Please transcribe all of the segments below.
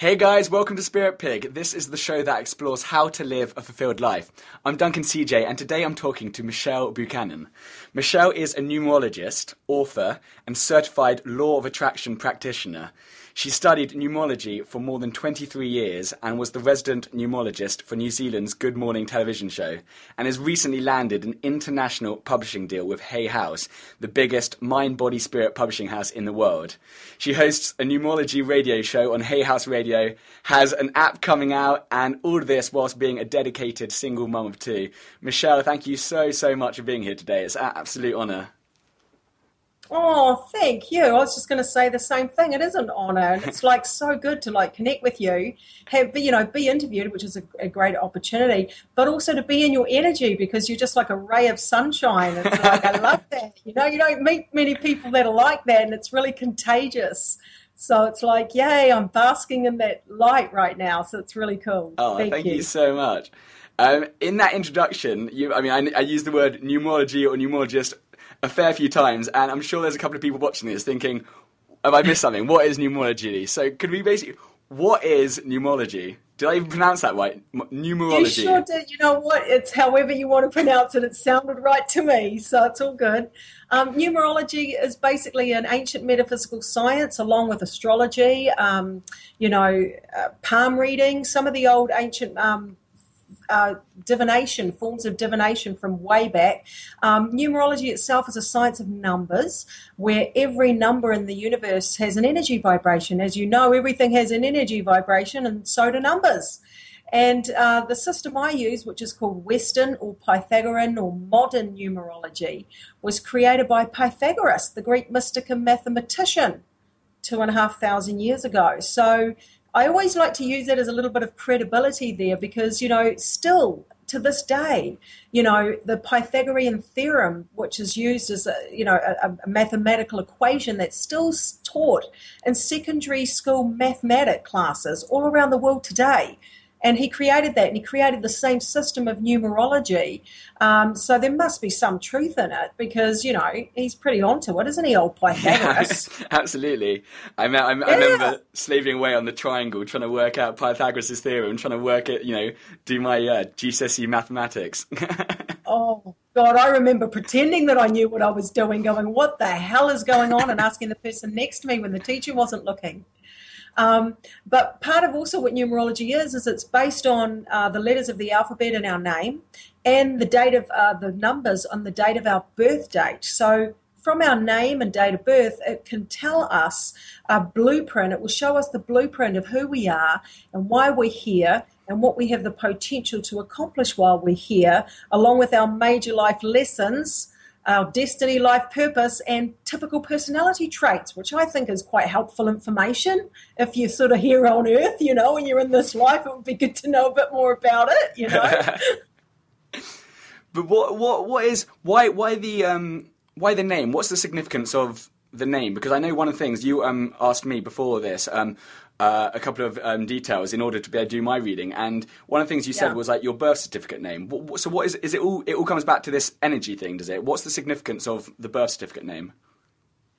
Hey guys, welcome to Spirit Pig. This is the show that explores how to live a fulfilled life. I'm Duncan CJ, and today I'm talking to Michelle Buchanan. Michelle is a numerologist, author, and certified law of attraction practitioner. She studied numerology for more than 23 years and was the resident numerologist for New Zealand's Good Morning television show, and has recently landed an international publishing deal with Hay House, the biggest mind body spirit publishing house in the world. She hosts a numerology radio show on Hay House Radio, has an app coming out, and all this whilst being a dedicated single mum of two. Michelle, thank you so, so much for being here today. It's an absolute honour. Oh, thank you. I was just going to say the same thing. It is an honor, and it's like so good to like connect with you, have you know, be interviewed, which is a, a, great opportunity, but also to be in your energy because you're just like a ray of sunshine. It's like I love that. You know, you don't meet many people that are like that, and it's really contagious. So it's like, yay, I'm basking in that light right now. So it's really cool. Oh, thank, thank you. you. so much. Um, in that introduction, you, I mean, I, I use the word numerology or numerologist a fair few times, and I'm sure there's a couple of people watching this thinking, have I missed something? what is numerology? So could we basically, what is numerology? Did I even pronounce that right? Numerology. You sure did. You know what? It's however you want to pronounce it. It sounded right to me, so it's all good. Um, numerology is basically an ancient metaphysical science, along with astrology. Um, you know, uh, palm reading. Some of the old ancient um, uh, divination, forms of divination from way back. Um, numerology itself is a science of numbers, where every number in the universe has an energy vibration. As you know, everything has an energy vibration, and so do numbers. And uh, the system I use, which is called Western or Pythagorean or modern numerology, was created by Pythagoras, the Greek mystic and mathematician, two and a half thousand years ago. So I always like to use it as a little bit of credibility there because, you know, still to this day, you know, the Pythagorean theorem, which is used as a, you know, a, a mathematical equation that's still taught in secondary school mathematics classes all around the world today and he created that and he created the same system of numerology. Um, so there must be some truth in it because you know he's pretty onto it isn't he old pythagoras? Yeah, absolutely. I, I, I yeah. remember slaving away on the triangle trying to work out pythagoras' theorem trying to work it you know do my uh, gcse mathematics. Oh god i remember pretending that i knew what i was doing going what the hell is going on? and asking the person next to me when the teacher wasn't looking um, but part of also what numerology is is it's based on uh, the letters of the alphabet in our name and the date of uh, the numbers on the date of our birth date. So from our name and date of birth, it can tell us a blueprint. It will show us the blueprint of who we are and why we're here and what we have the potential to accomplish while we're here, along with our major life lessons our destiny, life purpose, and typical personality traits, which I think is quite helpful information. If you're sort of here on earth, you know, and you're in this life, it would be good to know a bit more about it, you know. but what what what is why why the um why the name? What's the significance of the name? Because I know one of the things you um asked me before this. Um, uh, a couple of um, details in order to be able to do my reading. And one of the things you said yeah. was like your birth certificate name. So what is is it all? It all comes back to this energy thing, does it? What's the significance of the birth certificate name?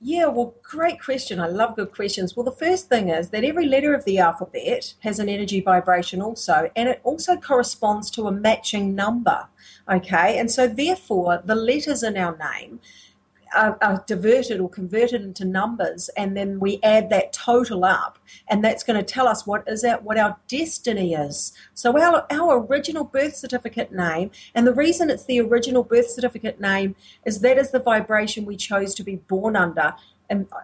Yeah, well, great question. I love good questions. Well, the first thing is that every letter of the alphabet has an energy vibration also, and it also corresponds to a matching number. Okay, and so therefore, the letters in our name are, are, diverted or converted into numbers, and then we add that total up, and that's going to tell us what is that what our destiny is. So our our original birth certificate name, and the reason it's the original birth certificate name is that is the vibration we chose to be born under,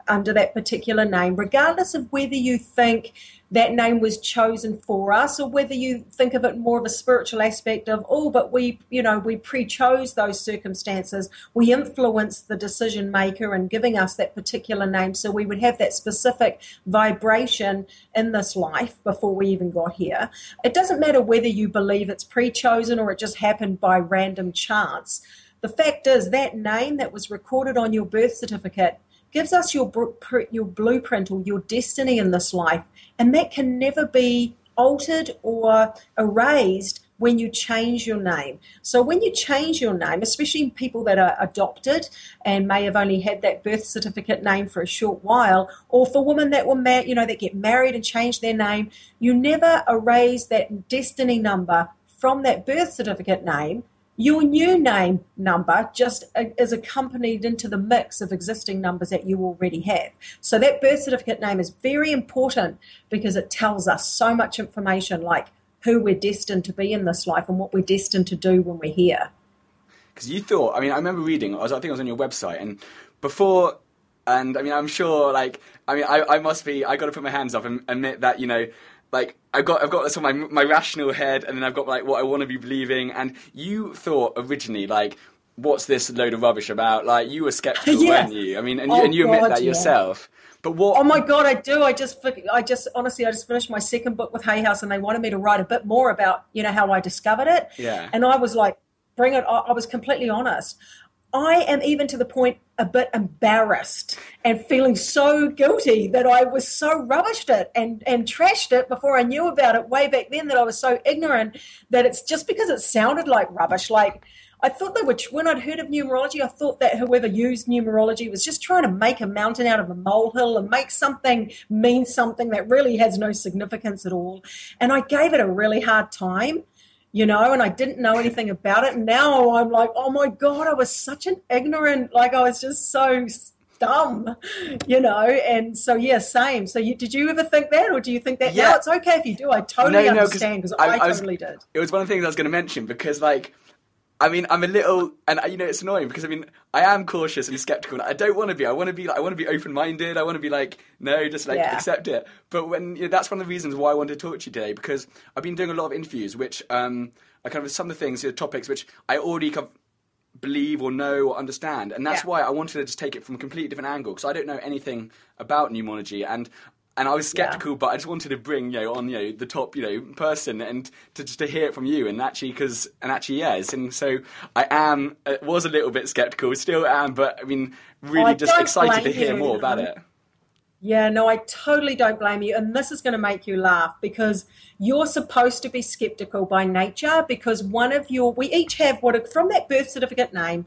under that particular name, regardless of whether you think that name was chosen for us or whether you think of it more of a spiritual aspect of oh but we you know we pre-chose those circumstances. We influenced the decision maker in giving us that particular name. So we would have that specific vibration in this life before we even got here. It doesn't matter whether you believe it's pre-chosen or it just happened by random chance. The fact is that name that was recorded on your birth certificate gives us your your blueprint or your destiny in this life, and that can never be altered or erased when you change your name. So when you change your name, especially people that are adopted and may have only had that birth certificate name for a short while, or for women that were married, you know, that get married and change their name, you never erase that destiny number from that birth certificate name. Your new name number just uh, is accompanied into the mix of existing numbers that you already have. So that birth certificate name is very important because it tells us so much information like who we're destined to be in this life and what we're destined to do when we're here. Because you thought, I mean, I remember reading, I, was, I think I was on your website, and before, and I mean, I'm sure, like, I mean, I, I must be, I got to put my hands up and admit that, you know, like I've got I've got this on my my rational head, and then I've got like what I want to be believing. And you thought originally like, what's this load of rubbish about? Like you were skeptical, yeah. weren't you? I mean, and, oh, you, and you oh, admit God, that yeah. yourself. But what? Oh my god, I do. I just, I just honestly, I just finished my second book with Hay House, and they wanted me to write a bit more about, you know, how I discovered it. Yeah. And I was like, bring it. I was completely honest. I am even to the point a bit embarrassed and feeling so guilty that I was so rubbished it and, and trashed it before I knew about it way back then that I was so ignorant that it's just because it sounded like rubbish. Like I thought they were, when I'd heard of numerology, I thought that whoever used numerology was just trying to make a mountain out of a molehill and make something mean something that really has no significance at all. And I gave it a really hard time you know, and I didn't know anything about it. And now I'm like, oh my God, I was such an ignorant, like I was just so dumb, you know. And so, yeah, same. So, you, did you ever think that, or do you think that? Yeah, no, it's okay if you do. I totally no, understand because I, I, I, totally did. It was one of the things I was going to mention because, like, I mean, I'm a little, and you know, it's annoying because I mean, I am cautious and skeptical. And I don't want to be. I want to be like, I want to be open minded. I want to be like, no, just like yeah. accept it. But when you know, that's one of the reasons why I wanted to talk to you today because I've been doing a lot of interviews, which um, are kind of some of the things, the topics which I already kind of believe or know or understand, and that's yeah. why I wanted to just take it from a completely different angle because I don't know anything about numerology, and and I was skeptical, yeah. but I just wanted to bring you know on you know the top you know person and to just to hear it from you and actually because and actually yes and so I am uh, was a little bit skeptical, still am, but I mean really just excited to hear you. more about it. Yeah, no, I totally don't blame you, and this is going to make you laugh because you're supposed to be skeptical by nature because one of your we each have what from that birth certificate name,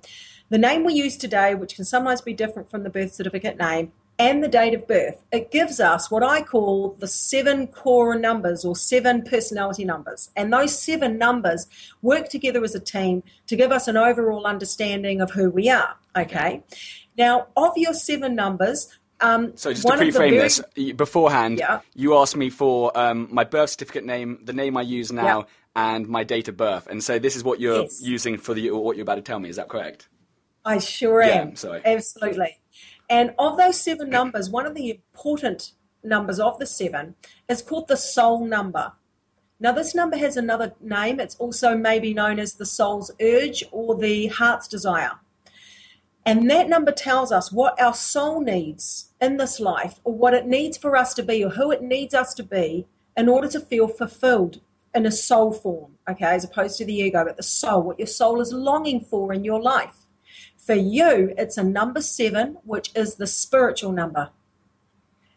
the name we use today, which can sometimes be different from the birth certificate name and the date of birth, it gives us what I call the seven core numbers or seven personality numbers. And those seven numbers work together as a team to give us an overall understanding of who we are. Okay. Now, of your seven numbers, um, so just to pre-frame very... this beforehand, yeah. you asked me for um, my birth certificate name, the name I use now, yeah. and my date of birth. And so this is what you're yes. using for the what you're about to tell me. Is that correct? I sure am. Sorry. Absolutely. And of those seven numbers, one of the important numbers of the seven is called the soul number. Now, this number has another name. It's also maybe known as the soul's urge or the heart's desire. And that number tells us what our soul needs in this life, or what it needs for us to be, or who it needs us to be in order to feel fulfilled in a soul form, okay, as opposed to the ego, but the soul, what your soul is longing for in your life. For you, it's a number seven, which is the spiritual number.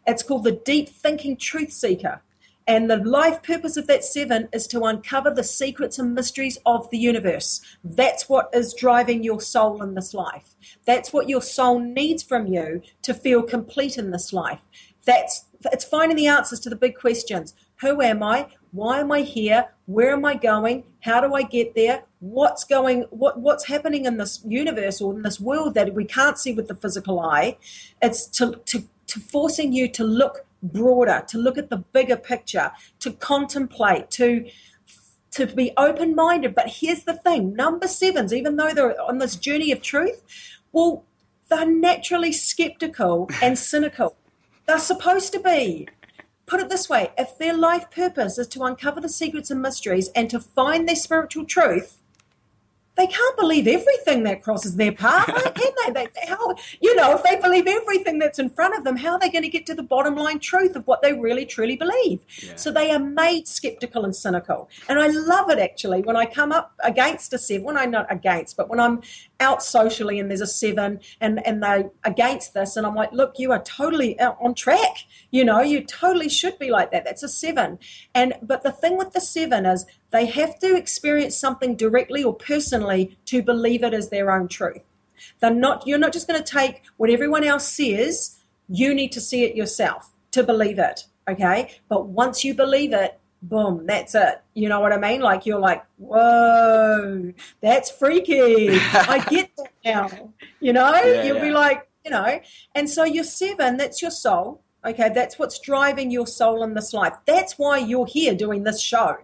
It's called the deep thinking truth seeker. And the life purpose of that seven is to uncover the secrets and mysteries of the universe. That's what is driving your soul in this life. That's what your soul needs from you to feel complete in this life. That's it's finding the answers to the big questions. Who am I? Why am I here? Where am I going? How do I get there? What's going what what's happening in this universe or in this world that we can't see with the physical eye? It's to to, to forcing you to look broader, to look at the bigger picture, to contemplate, to to be open minded. But here's the thing number sevens, even though they're on this journey of truth, well, they're naturally skeptical and cynical. They're supposed to be put it this way if their life purpose is to uncover the secrets and mysteries and to find their spiritual truth, they can't believe everything that crosses their path, can they? they? How you know if they believe everything that's in front of them, how are they going to get to the bottom line truth of what they really truly believe? Yeah. So they are made skeptical and cynical, and I love it actually when I come up against a seven. When I'm not against, but when I'm out socially and there's a seven and and they against this, and I'm like, look, you are totally uh, on track. You know, you totally should be like that. That's a seven, and but the thing with the seven is they have to experience something directly or personally to believe it as their own truth. They're not, you're not just going to take what everyone else says, you need to see it yourself to believe it. Okay. But once you believe it, boom, that's it. You know what I mean? Like you're like, whoa, that's freaky. I get that now. You know, yeah, you'll yeah. be like, you know, and so you're seven, that's your soul. Okay, that's what's driving your soul in this life. That's why you're here doing this show.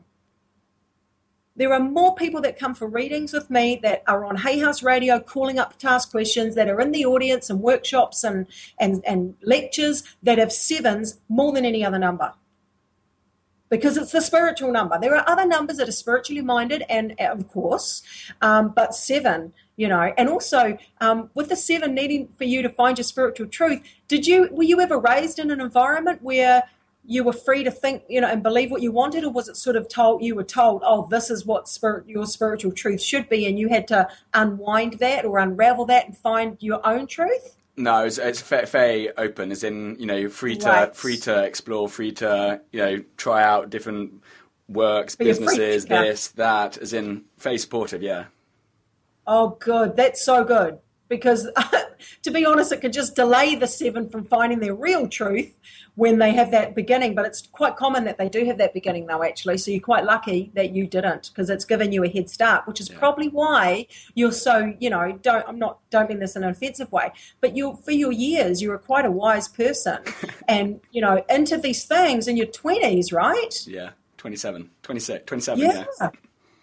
There are more people that come for readings with me that are on Hay House Radio calling up to ask questions, that are in the audience and workshops and, and, and lectures that have sevens more than any other number because it's the spiritual number. There are other numbers that are spiritually minded, and of course, um, but seven, you know, and also um, with the seven needing for you to find your spiritual truth. Did you were you ever raised in an environment where you were free to think, you know, and believe what you wanted, or was it sort of told you were told, oh, this is what spirit, your spiritual truth should be, and you had to unwind that or unravel that and find your own truth? No, it's, it's very open, as in you know, free to right. free to explore, free to you know, try out different works, but businesses, this, that, as in very supportive. Yeah. Oh, good. That's so good because, to be honest, it could just delay the seven from finding their real truth when they have that beginning. But it's quite common that they do have that beginning, though, actually. So you're quite lucky that you didn't because it's given you a head start, which is yeah. probably why you're so, you know, don't, I'm not, don't mean this in an offensive way, but you for your years, you were quite a wise person and, you know, into these things in your 20s, right? Yeah, 27, 26, 27, yeah. yeah.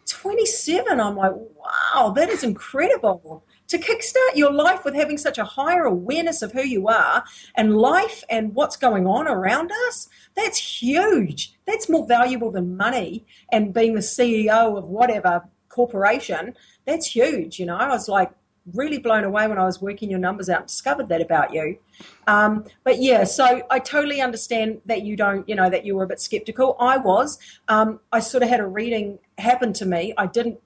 27, I'm like, wow, that is incredible to kickstart your life with having such a higher awareness of who you are and life and what's going on around us, that's huge. That's more valuable than money and being the CEO of whatever corporation. That's huge. You know, I was like really blown away when I was working your numbers out and discovered that about you. Um, but yeah, so I totally understand that you don't, you know, that you were a bit skeptical. I was. Um, I sort of had a reading happen to me. I didn't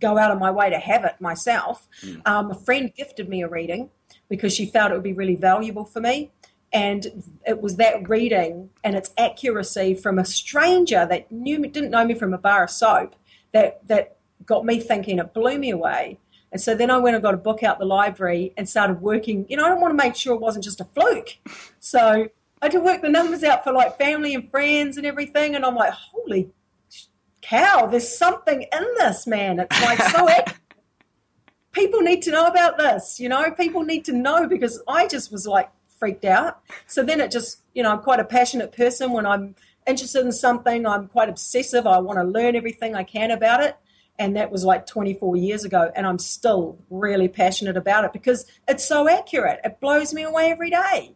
go out of my way to have it myself. Mm. Um, a friend gifted me a reading because she felt it would be really valuable for me. And it was that reading and its accuracy from a stranger that knew didn't know me from a bar of soap that that got me thinking. It blew me away. And so then I went and got a book out the library and started working. You know, I don't want to make sure it wasn't just a fluke. So I had to work the numbers out for like family and friends and everything. And I'm like, holy cow, there's something in this, man. It's like so. people need to know about this, you know. People need to know because I just was like freaked out. So then it just, you know, I'm quite a passionate person. When I'm interested in something, I'm quite obsessive. I want to learn everything I can about it. And that was like 24 years ago. And I'm still really passionate about it because it's so accurate. It blows me away every day.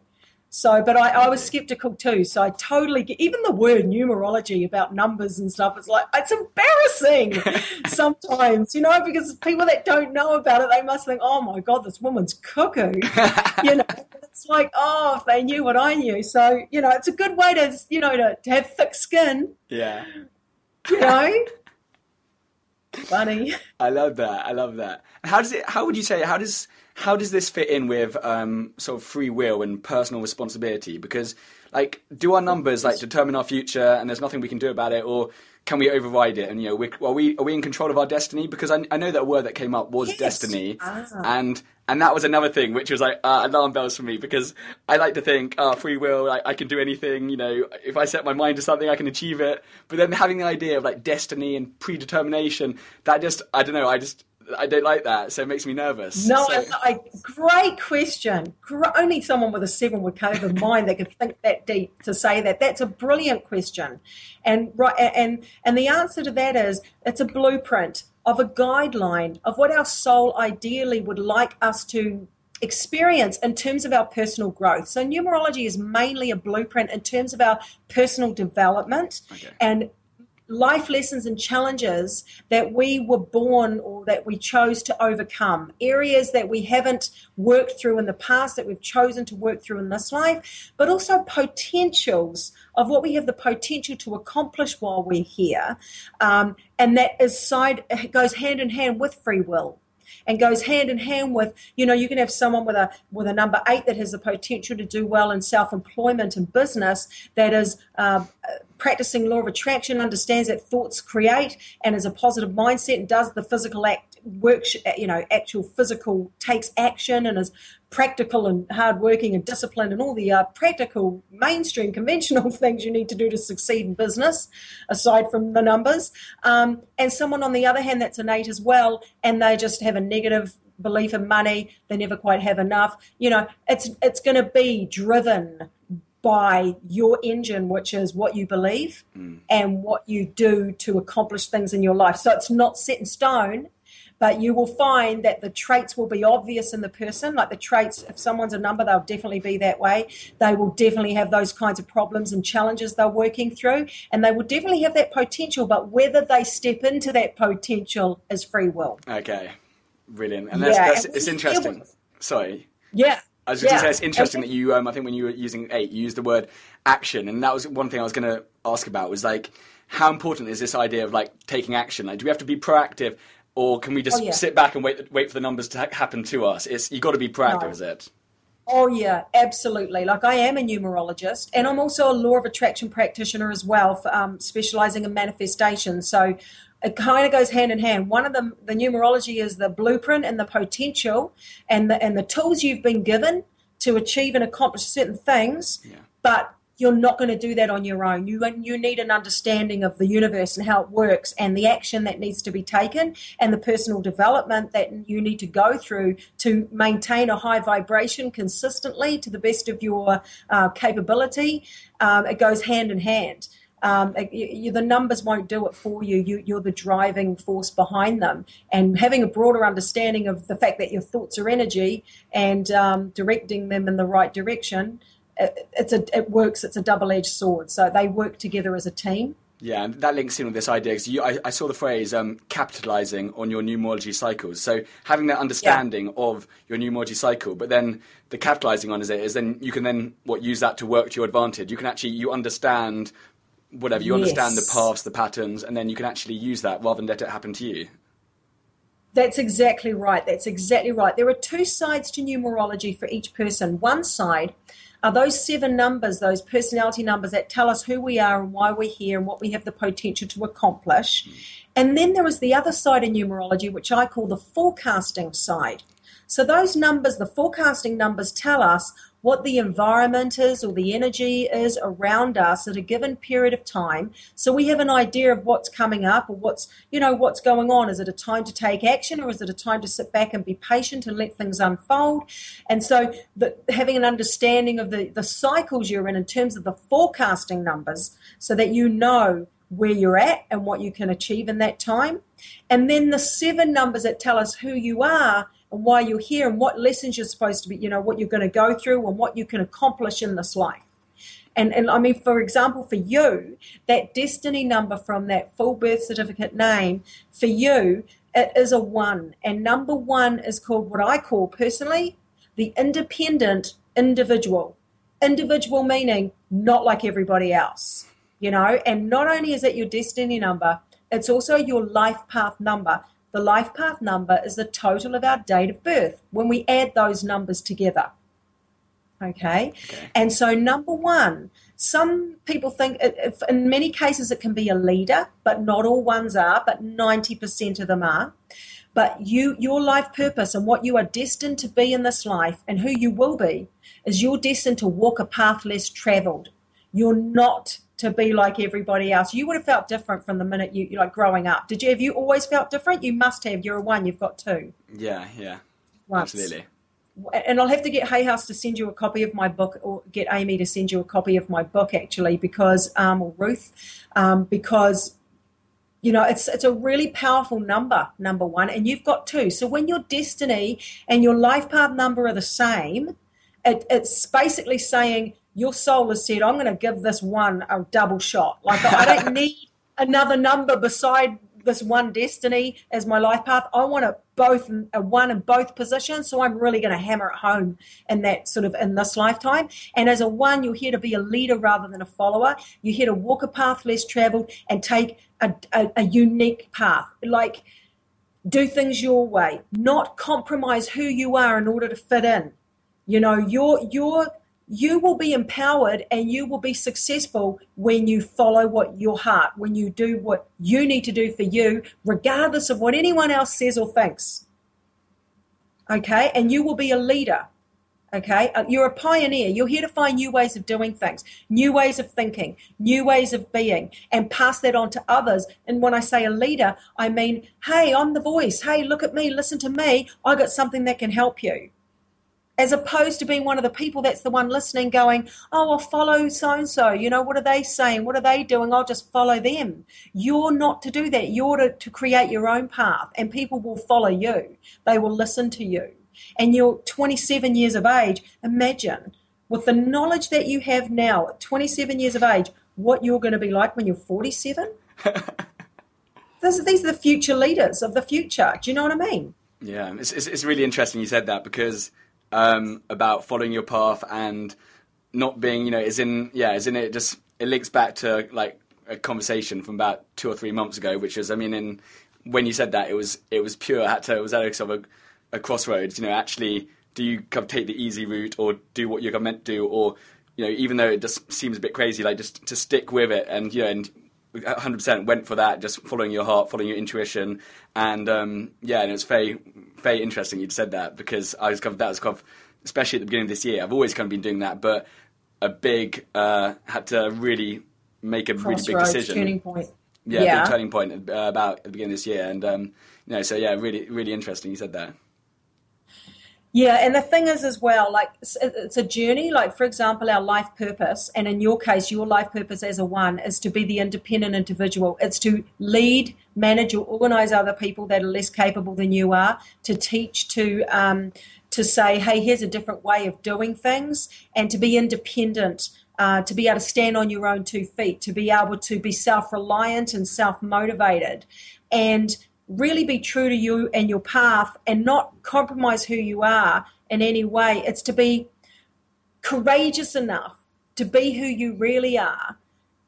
So, but I, I was skeptical too. So I totally get, even the word numerology about numbers and stuff. It's like it's embarrassing sometimes, you know, because people that don't know about it, they must think, "Oh my god, this woman's cuckoo." you know, it's like, oh, if they knew what I knew. So, you know, it's a good way to, you know, to, to have thick skin. Yeah. You know. Funny. I love that. I love that. How does it? How would you say? How does how does this fit in with um, sort of free will and personal responsibility? Because like, do our numbers like determine our future, and there's nothing we can do about it, or can we override it? And you know, we, are we are we in control of our destiny? Because I, I know that word that came up was yes. destiny, ah. and and that was another thing which was like uh, alarm bells for me because I like to think, oh, free will, I, I can do anything. You know, if I set my mind to something, I can achieve it. But then having the idea of like destiny and predetermination, that just I don't know, I just I don't like that, so it makes me nervous. No, so. I, great question. Only someone with a seven would have a mind that could think that deep to say that. That's a brilliant question, and right, and and the answer to that is it's a blueprint of a guideline of what our soul ideally would like us to experience in terms of our personal growth. So numerology is mainly a blueprint in terms of our personal development okay. and life lessons and challenges that we were born or that we chose to overcome, areas that we haven't worked through in the past that we've chosen to work through in this life, but also potentials of what we have the potential to accomplish while we're here. Um, and that is side goes hand in hand with free will and goes hand in hand with you know you can have someone with a with a number eight that has the potential to do well in self-employment and business that is uh, practicing law of attraction understands that thoughts create and is a positive mindset and does the physical act works you know actual physical takes action and is practical and hardworking and disciplined and all the uh, practical mainstream conventional things you need to do to succeed in business aside from the numbers. Um, and someone on the other hand that's innate as well and they just have a negative belief in money they never quite have enough you know it's it's going to be driven by your engine, which is what you believe mm. and what you do to accomplish things in your life. So it's not set in stone, but you will find that the traits will be obvious in the person. Like the traits, if someone's a number, they'll definitely be that way. They will definitely have those kinds of problems and challenges they're working through, and they will definitely have that potential. But whether they step into that potential is free will. Okay, brilliant. And that's, yeah, that's and it's interesting. Sorry. Yeah. I was just yeah. going to say it's interesting that you, um, I think when you were using eight, you used the word action, and that was one thing I was going to ask about was like, how important is this idea of like taking action? Like, do we have to be proactive, or can we just oh, yeah. sit back and wait wait for the numbers to ha- happen to us? It's you got to be proactive, no. is it? Oh yeah, absolutely. Like I am a numerologist, and I'm also a law of attraction practitioner as well, for, um, specializing in manifestation. So it kind of goes hand in hand. One of them, the numerology is the blueprint and the potential and the and the tools you've been given to achieve and accomplish certain things. Yeah. But you're not going to do that on your own. You you need an understanding of the universe and how it works, and the action that needs to be taken, and the personal development that you need to go through to maintain a high vibration consistently to the best of your uh, capability. Um, it goes hand in hand. Um, you, the numbers won't do it for you. you. You're the driving force behind them. And having a broader understanding of the fact that your thoughts are energy and um, directing them in the right direction, it, it's a, it works. It's a double edged sword. So they work together as a team. Yeah, and that links in with this idea. Because I, I, saw the phrase um, capitalizing on your numerology cycles. So having that understanding yeah. of your numerology cycle, but then the capitalizing on is it is then you can then what use that to work to your advantage. You can actually you understand whatever you yes. understand the paths, the patterns, and then you can actually use that rather than let it happen to you. That's exactly right. That's exactly right. There are two sides to numerology for each person. One side are those seven numbers, those personality numbers that tell us who we are and why we're here and what we have the potential to accomplish. Mm. And then there is the other side of numerology, which I call the forecasting side. So those numbers, the forecasting numbers, tell us what the environment is or the energy is around us at a given period of time. So we have an idea of what's coming up or what's you know what's going on. Is it a time to take action or is it a time to sit back and be patient and let things unfold? And so the, having an understanding of the, the cycles you're in in terms of the forecasting numbers so that you know where you're at and what you can achieve in that time and then the seven numbers that tell us who you are and why you're here and what lessons you're supposed to be, you know, what you're going to go through and what you can accomplish in this life. And, and I mean, for example, for you, that destiny number from that full birth certificate name, for you, it is a one. And number one is called what I call personally the independent individual. Individual meaning not like everybody else, you know, and not only is it your destiny number, it's also your life path number. The life path number is the total of our date of birth when we add those numbers together. Okay? okay. And so, number one, some people think, if, in many cases, it can be a leader, but not all ones are, but 90% of them are. But you, your life purpose and what you are destined to be in this life and who you will be is you're destined to walk a path less traveled. You're not to be like everybody else. You would have felt different from the minute you, you like growing up. Did you? Have you always felt different? You must have. You're a one. You've got two. Yeah, yeah, Once. absolutely. And I'll have to get Hay House to send you a copy of my book, or get Amy to send you a copy of my book, actually, because um, or Ruth, um, because you know it's it's a really powerful number, number one, and you've got two. So when your destiny and your life path number are the same, it, it's basically saying your soul has said, I'm going to give this one a double shot. Like, I don't need another number beside this one destiny as my life path. I want a both a one in both positions. So I'm really going to hammer it home in that sort of in this lifetime. And as a one, you're here to be a leader rather than a follower. You're here to walk a path less traveled and take a, a, a unique path. Like do things your way, not compromise who you are in order to fit in. You know, your your you will be empowered and you will be successful when you follow what your heart, when you do what you need to do for you, regardless of what anyone else says or thinks. Okay? And you will be a leader. Okay? Uh, you're a pioneer. You're here to find new ways of doing things, new ways of thinking, new ways of being, and pass that on to others. And when I say a leader, I mean, hey, I'm the voice. Hey, look at me, listen to me. I got something that can help you as opposed to being one of the people that's the one listening going oh i'll follow so and so you know what are they saying? What are they doing? I'll just follow them. You're not to do that. You're to, to create your own path and people will follow you. They will listen to you. And you're 27 years of age. Imagine with the knowledge that you have now at 27 years of age what you're going to be like when you're 47 these are the future leaders of the future. Do you know what i mean? Yeah it's, it's, it's really interesting you said that because um, about following your path and not being, you know, is in yeah, is in it just it links back to like a conversation from about two or three months ago, which was I mean, in when you said that it was it was pure. I had to it was at a sort of a, a crossroads. You know, actually, do you kind of take the easy route or do what you're meant to do, or you know, even though it just seems a bit crazy, like just to stick with it and you know and 100% went for that, just following your heart, following your intuition, and um, yeah, and it's very, very interesting you'd said that because I was kind of that was kind of, especially at the beginning of this year. I've always kind of been doing that, but a big uh, had to really make a really big decision. Turning point. Yeah, yeah. big turning point uh, about at the beginning of this year, and um, you know, so yeah, really, really interesting. You said that. Yeah, and the thing is as well, like it's a journey. Like for example, our life purpose, and in your case, your life purpose as a one is to be the independent individual. It's to lead, manage, or organize other people that are less capable than you are. To teach, to um, to say, hey, here's a different way of doing things, and to be independent. Uh, to be able to stand on your own two feet, to be able to be self reliant and self motivated, and really be true to you and your path and not compromise who you are in any way. It's to be courageous enough to be who you really are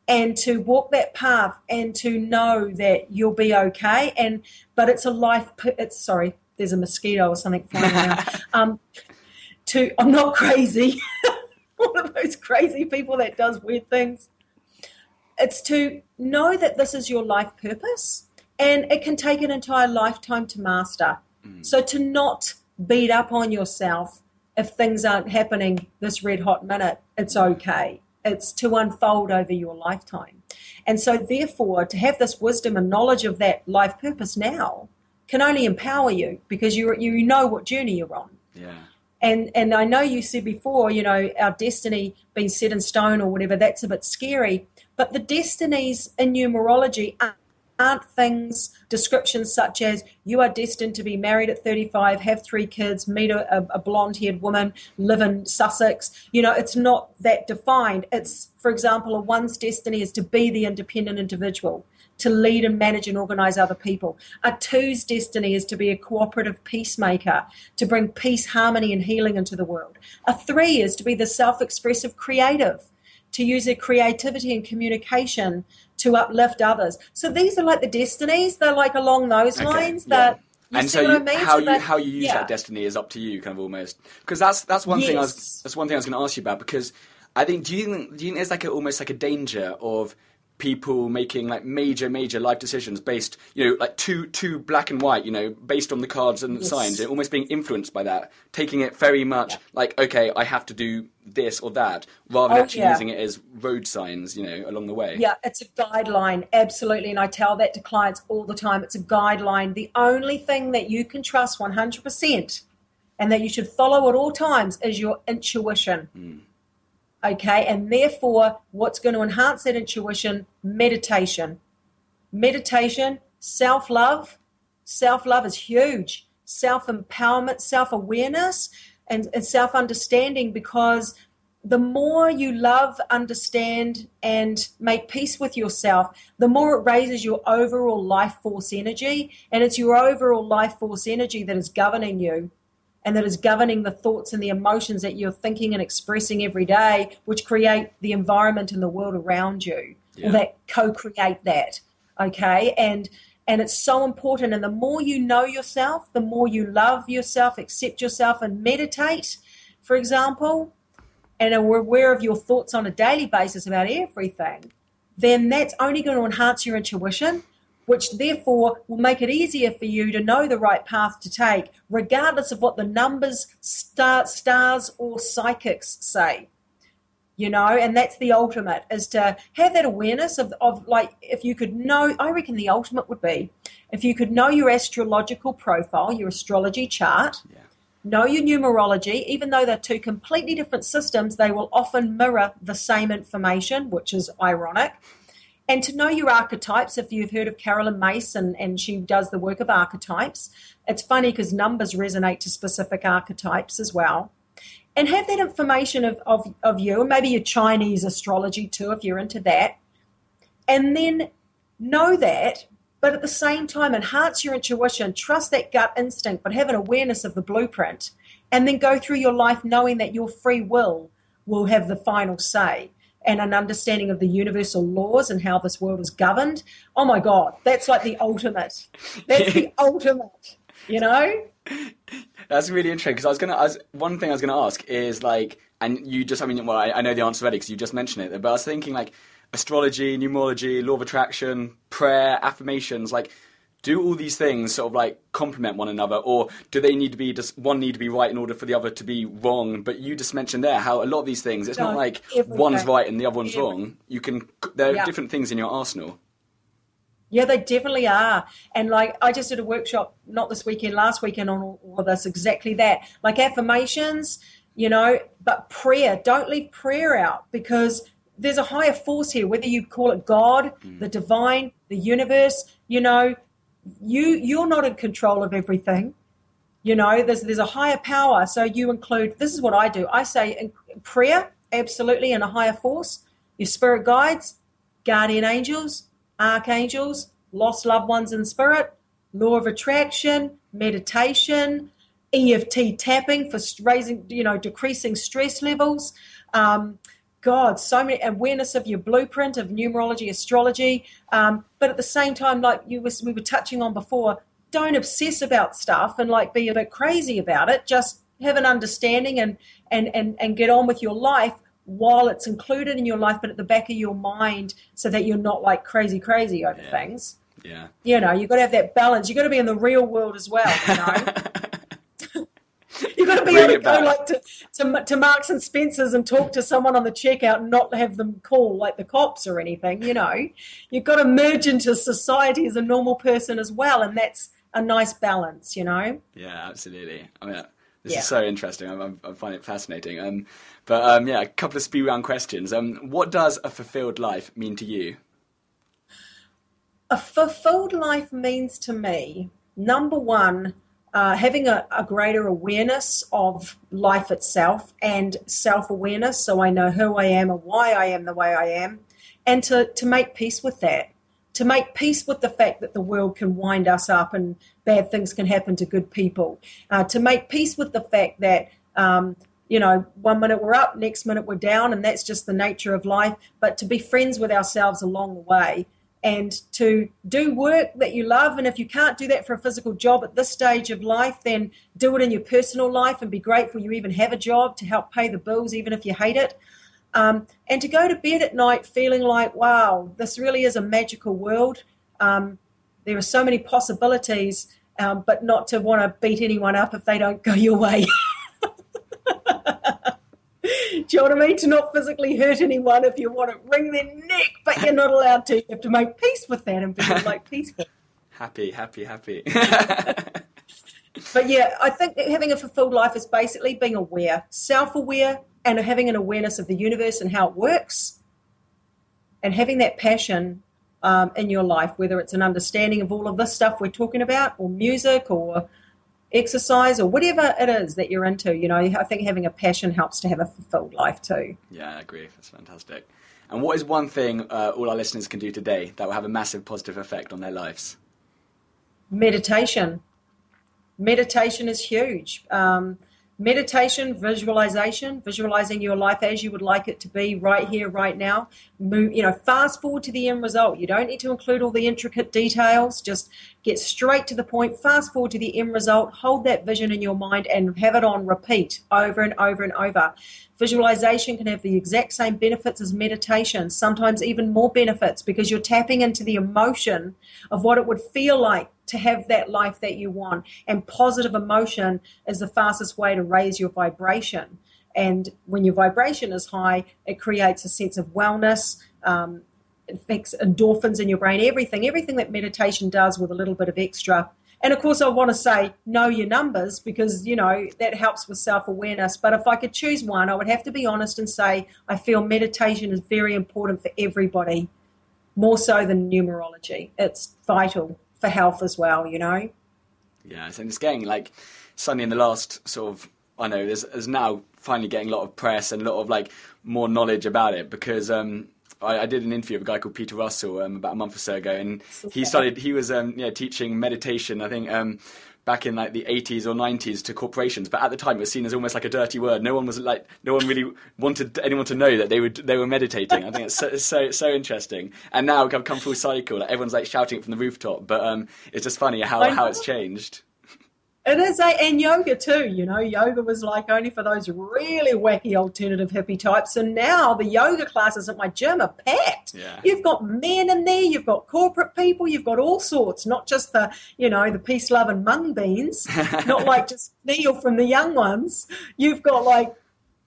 and to walk that path and to know that you'll be okay. And but it's a life it's sorry there's a mosquito or something flying around. Um to i'm not crazy. One of those crazy people that does weird things. It's to know that this is your life purpose and it can take an entire lifetime to master. Mm. So to not beat up on yourself if things aren't happening this red hot minute, it's okay. It's to unfold over your lifetime. And so, therefore, to have this wisdom and knowledge of that life purpose now can only empower you because you you know what journey you're on. Yeah. And and I know you said before, you know, our destiny being set in stone or whatever, that's a bit scary. But the destinies in numerology are aren't things, descriptions such as you are destined to be married at 35, have three kids, meet a, a blonde haired woman, live in Sussex. You know, it's not that defined. It's, for example, a one's destiny is to be the independent individual, to lead and manage and organize other people. A two's destiny is to be a cooperative peacemaker, to bring peace, harmony, and healing into the world. A three is to be the self expressive creative, to use their creativity and communication to uplift others. So these are like the destinies. They're like along those okay, lines yeah. that. And so, you, I mean? how so you that, how you use yeah. that destiny is up to you, kind of almost. Because that's that's one yes. thing I was that's one thing I was going to ask you about. Because I think do you think, do you think there's like a, almost like a danger of people making like major major life decisions based you know like too too black and white you know based on the cards and yes. signs and almost being influenced by that taking it very much yeah. like okay i have to do this or that rather than oh, actually yeah. using it as road signs you know along the way yeah it's a guideline absolutely and i tell that to clients all the time it's a guideline the only thing that you can trust 100% and that you should follow at all times is your intuition mm Okay, and therefore, what's going to enhance that intuition? Meditation. Meditation, self love. Self love is huge. Self empowerment, self awareness, and, and self understanding because the more you love, understand, and make peace with yourself, the more it raises your overall life force energy. And it's your overall life force energy that is governing you and that is governing the thoughts and the emotions that you're thinking and expressing every day, which create the environment and the world around you, yeah. or that co-create that. Okay, and and it's so important. And the more you know yourself, the more you love yourself, accept yourself, and meditate, for example, and are aware of your thoughts on a daily basis about everything, then that's only going to enhance your intuition, which therefore will make it easier for you to know the right path to take, regardless of what the numbers, star, stars, or psychics say. You know, and that's the ultimate is to have that awareness of, of like, if you could know, I reckon the ultimate would be if you could know your astrological profile, your astrology chart, Yeah. know your numerology, even though they're two completely different systems, they will often mirror the same information, which is ironic. And to know your archetypes, if you've heard of Caroline Myss and, she does the work of archetypes, it's funny because numbers resonate to specific archetypes as well. And have that information of, of, of you, and maybe your Chinese astrology too, if you're into that. And then know that, but at the same time, enhance your intuition, trust that gut instinct, but have an awareness of the blueprint. And then go through your life knowing that your free will will have the final say and an understanding of the universal laws and how this world is governed. Oh my God, that's like the ultimate. That's the ultimate, you know? That's really interesting because I was gonna. I was, one thing I was gonna ask is like, and you just. I mean, well, I, I know the answer already because you just mentioned it. But I was thinking like, astrology, numerology, law of attraction, prayer, affirmations. Like, do all these things sort of like complement one another, or do they need to be just one need to be right in order for the other to be wrong? But you just mentioned there how a lot of these things, it's not like one's right and the other one's wrong. You can. There are Yeah. different things in your arsenal. Yeah, they definitely are. And like, I just did a workshop not this weekend, last weekend on all, of this, exactly that. Like affirmations, you know, but prayer. Don't leave prayer out because there's a higher force here, whether you call it God, hmm. the divine, the universe, you know, you you're not in control of everything. You know, there's there's a higher power. So you include this is what I do. I say in prayer, absolutely, and a higher force, your spirit guides, guardian angels, archangels, lost loved ones in spirit, law of attraction, meditation, EFT tapping for raising, you know, decreasing stress levels. Um, God, so many awareness of your blueprint of numerology, astrology, um, but at the same time, like you was, we were touching on before, don't obsess about stuff and like be a bit crazy about it. Just have an understanding and and and and get on with your life while it's included in your life, but at the back of your mind, so that you're not like crazy, crazy over Yeah. things. Yeah. You know, you've got to have that balance. You've got to be in the real world as well. You know. You've got to be able to go like to, to to Marks and Spencers and talk to someone on the checkout and not have them call like the cops or anything. You know, you've got to merge into society as a normal person as well, and that's a nice balance. You know. Yeah, absolutely. I mean, this Yeah. is so interesting. I, I, I find it fascinating. Um, but um, yeah, a couple of speed round questions. Um, what does a fulfilled life mean to you? A fulfilled life means to me, number one, uh, having a, a greater awareness of life itself and self awareness, so I know who I am and why I am the way I am, and to, to make peace with that. To make peace with the fact that the world can wind us up and bad things can happen to good people. Uh, to make peace with the fact that, um, you know, one minute we're up, next minute we're down, and that's just the nature of life. But to be friends with ourselves along the way and to do work that you love. And if you can't do that for a physical job at this stage of life, then do it in your personal life and be grateful you even have a job to help pay the bills, even if you hate it. Um, and to go to bed at night feeling like, wow, this really is a magical world. Um, there are so many possibilities, um, but not to want to beat anyone up if they don't go your way. Do you know what I mean? To not physically hurt anyone if you want to wring their neck, but you're not allowed to. You have to make peace with that and be like peaceful. Happy, happy, happy. But yeah, I think having a fulfilled life is basically being aware, self aware, and having an awareness of the universe and how it works, and having that passion um, in your life, whether it's an understanding of all of this stuff we're talking about, or music, or exercise, or whatever it is that you're into. You know, I think having a passion helps to have a fulfilled life too. yeah, I agree. That's fantastic. And what is one thing uh, all our listeners can do today that will have a massive positive effect on their lives? meditation meditation is huge um, meditation, visualization, visualizing your life as you would like it to be right here, right now. Move, you know, fast forward to the end result. You don't need to include all the intricate details. Just get straight to the point. Fast forward to the end result. Hold that vision in your mind and have it on repeat over and over and over. Visualization can have the exact same benefits as meditation, sometimes even more benefits because you're tapping into the emotion of what it would feel like to have that life that you want. And positive emotion is the fastest way to raise your vibration. And when your vibration is high, it creates a sense of wellness. Um, it affects endorphins in your brain, everything, everything that meditation does with a little bit of extra. And of course, I want to say know your numbers because, you know, that helps with self awareness. But if I could choose one, I would have to be honest and say I feel meditation is very important for everybody, more so than numerology. It's vital for health as well, you know? Yeah, and it's getting like suddenly in the last sort of I know there's, there's now finally getting a lot of press and a lot of like more knowledge about it because um, I, I, did an interview with a guy called Peter Russell um, about a month or so ago, and he started. He was um, yeah teaching meditation. I think um, back in like the 80s or 90s to corporations, but at the time it was seen as almost like a dirty word. No one was like, no one really wanted anyone to know that they would they were meditating. I think it's so so, so interesting. And now I've come full cycle. Like, everyone's like shouting it from the rooftop, but um, it's just funny how how it's changed. It is, a, and yoga too. You know, yoga was like only for those really wacky alternative hippie types, and now the yoga classes at my gym are packed. Yeah. You've got men in there, you've got corporate people, you've got all sorts, not just the you know the peace, love, and mung beans, not like just Neil from the young ones. You've got like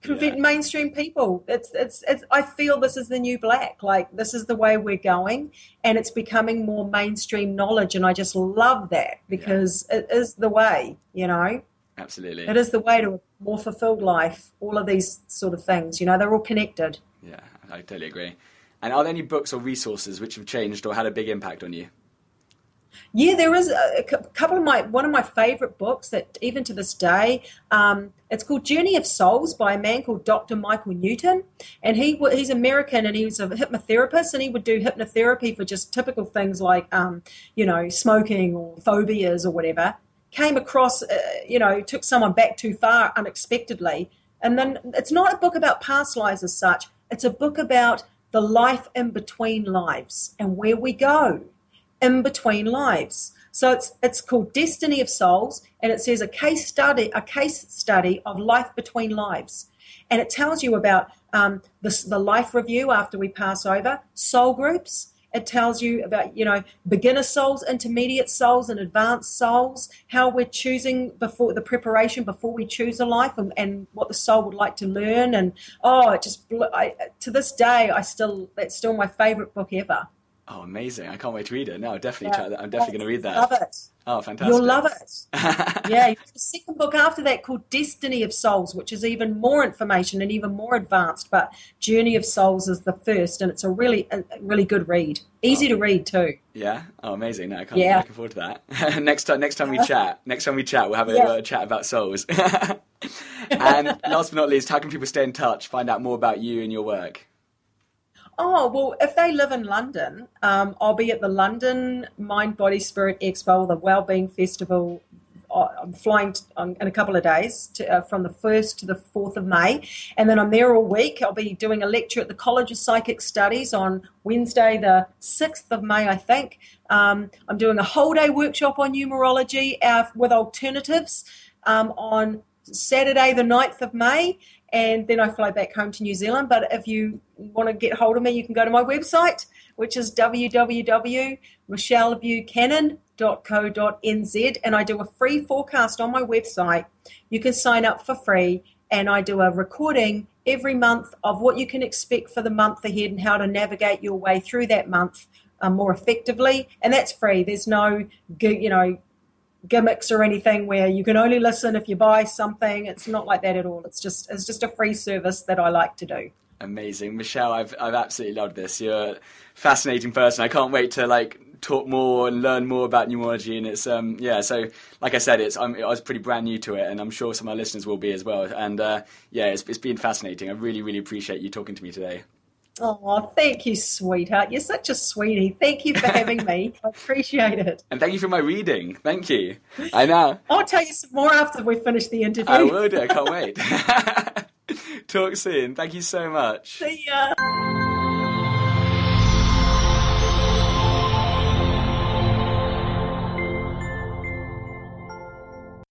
convince yeah. mainstream people. It's, it's, it's, I feel this is the new black. Like, this is the way we're going, and it's becoming more mainstream knowledge. And I just love that because yeah. it is the way, you know? Absolutely. It is the way to a more fulfilled life. All of these sort of things, you know, they're all connected. Yeah, I totally agree. And are there any books or resources which have changed or had a big impact on you? Yeah, there is a, a, couple of my one of my favorite books that even to this day, um, it's called Journey of Souls by a man called Dr. Michael Newton, and he he's American and he was a hypnotherapist and he would do hypnotherapy for just typical things like um, you know smoking or phobias or whatever. Came across, uh, you know, took someone back too far unexpectedly, and then it's not a book about past lives as such. It's a book about the life in between lives and where we go in between lives. So it's it's called Destiny of Souls, and it says a case study a case study of life between lives, and it tells you about um, the, the life review after we pass over, soul groups. It tells you about you know beginner souls, intermediate souls, and advanced souls. How we're choosing before the preparation before we choose a life, and, and what the soul would like to learn. And oh, it just I, to this day, I still that's still my favorite book ever. Oh, amazing! I can't wait to read it. No, definitely. Yeah. I'm definitely going to read that. Love it. Oh, fantastic! You'll love it. yeah, the second book after that called Destiny of Souls, which is even more information and even more advanced. But Journey of Souls is the first, and it's a really, a really good read. Easy oh. to read too. Yeah. Oh, amazing! No, I can't. Yeah. Looking forward to that. next time, next time we uh-huh. chat, next time we chat, we'll have a, yeah. a chat about souls. and last but not least, how can people stay in touch, find out more about you and your work? Oh, well, if they live in London, um, I'll be at the London Mind, Body, Spirit Expo, the Wellbeing Festival. Uh, I'm flying in a couple of days to, uh, from the 1st to the 4th of May. And then I'm there all week. I'll be doing a lecture at the College of Psychic Studies on Wednesday, the 6th of May, I think. Um, I'm doing a whole day workshop on numerology uh, with alternatives um, on Saturday, the 9th of May and then I fly back home to New Zealand. But if you want to get hold of me, you can go to my website, which is www.michellebuchanan.co.nz, and I do a free forecast on my website. You can sign up for free, and I do a recording every month of what you can expect for the month ahead and how to navigate your way through that month um, more effectively. And that's free. There's no, you know, gimmicks or anything where you can only listen if you buy something. It's not like that at all. It's just it's just a free service that I like to do. Amazing, Michelle. I've I've absolutely loved this. You're a fascinating person. I can't wait to like talk more and learn more about numerology. And it's um yeah. So like I said, it's I'm, i was pretty brand new to it, and I'm sure some of our listeners will be as well. And uh, yeah, it's it's been fascinating. I really really appreciate you talking to me today. Oh, thank you, sweetheart. You're such a sweetie. Thank you for having me. I appreciate it. And thank you for my reading. Thank you. I know. I'll tell you some more after we finish the interview. I will do. I can't wait. Talk soon. Thank you so much. See ya.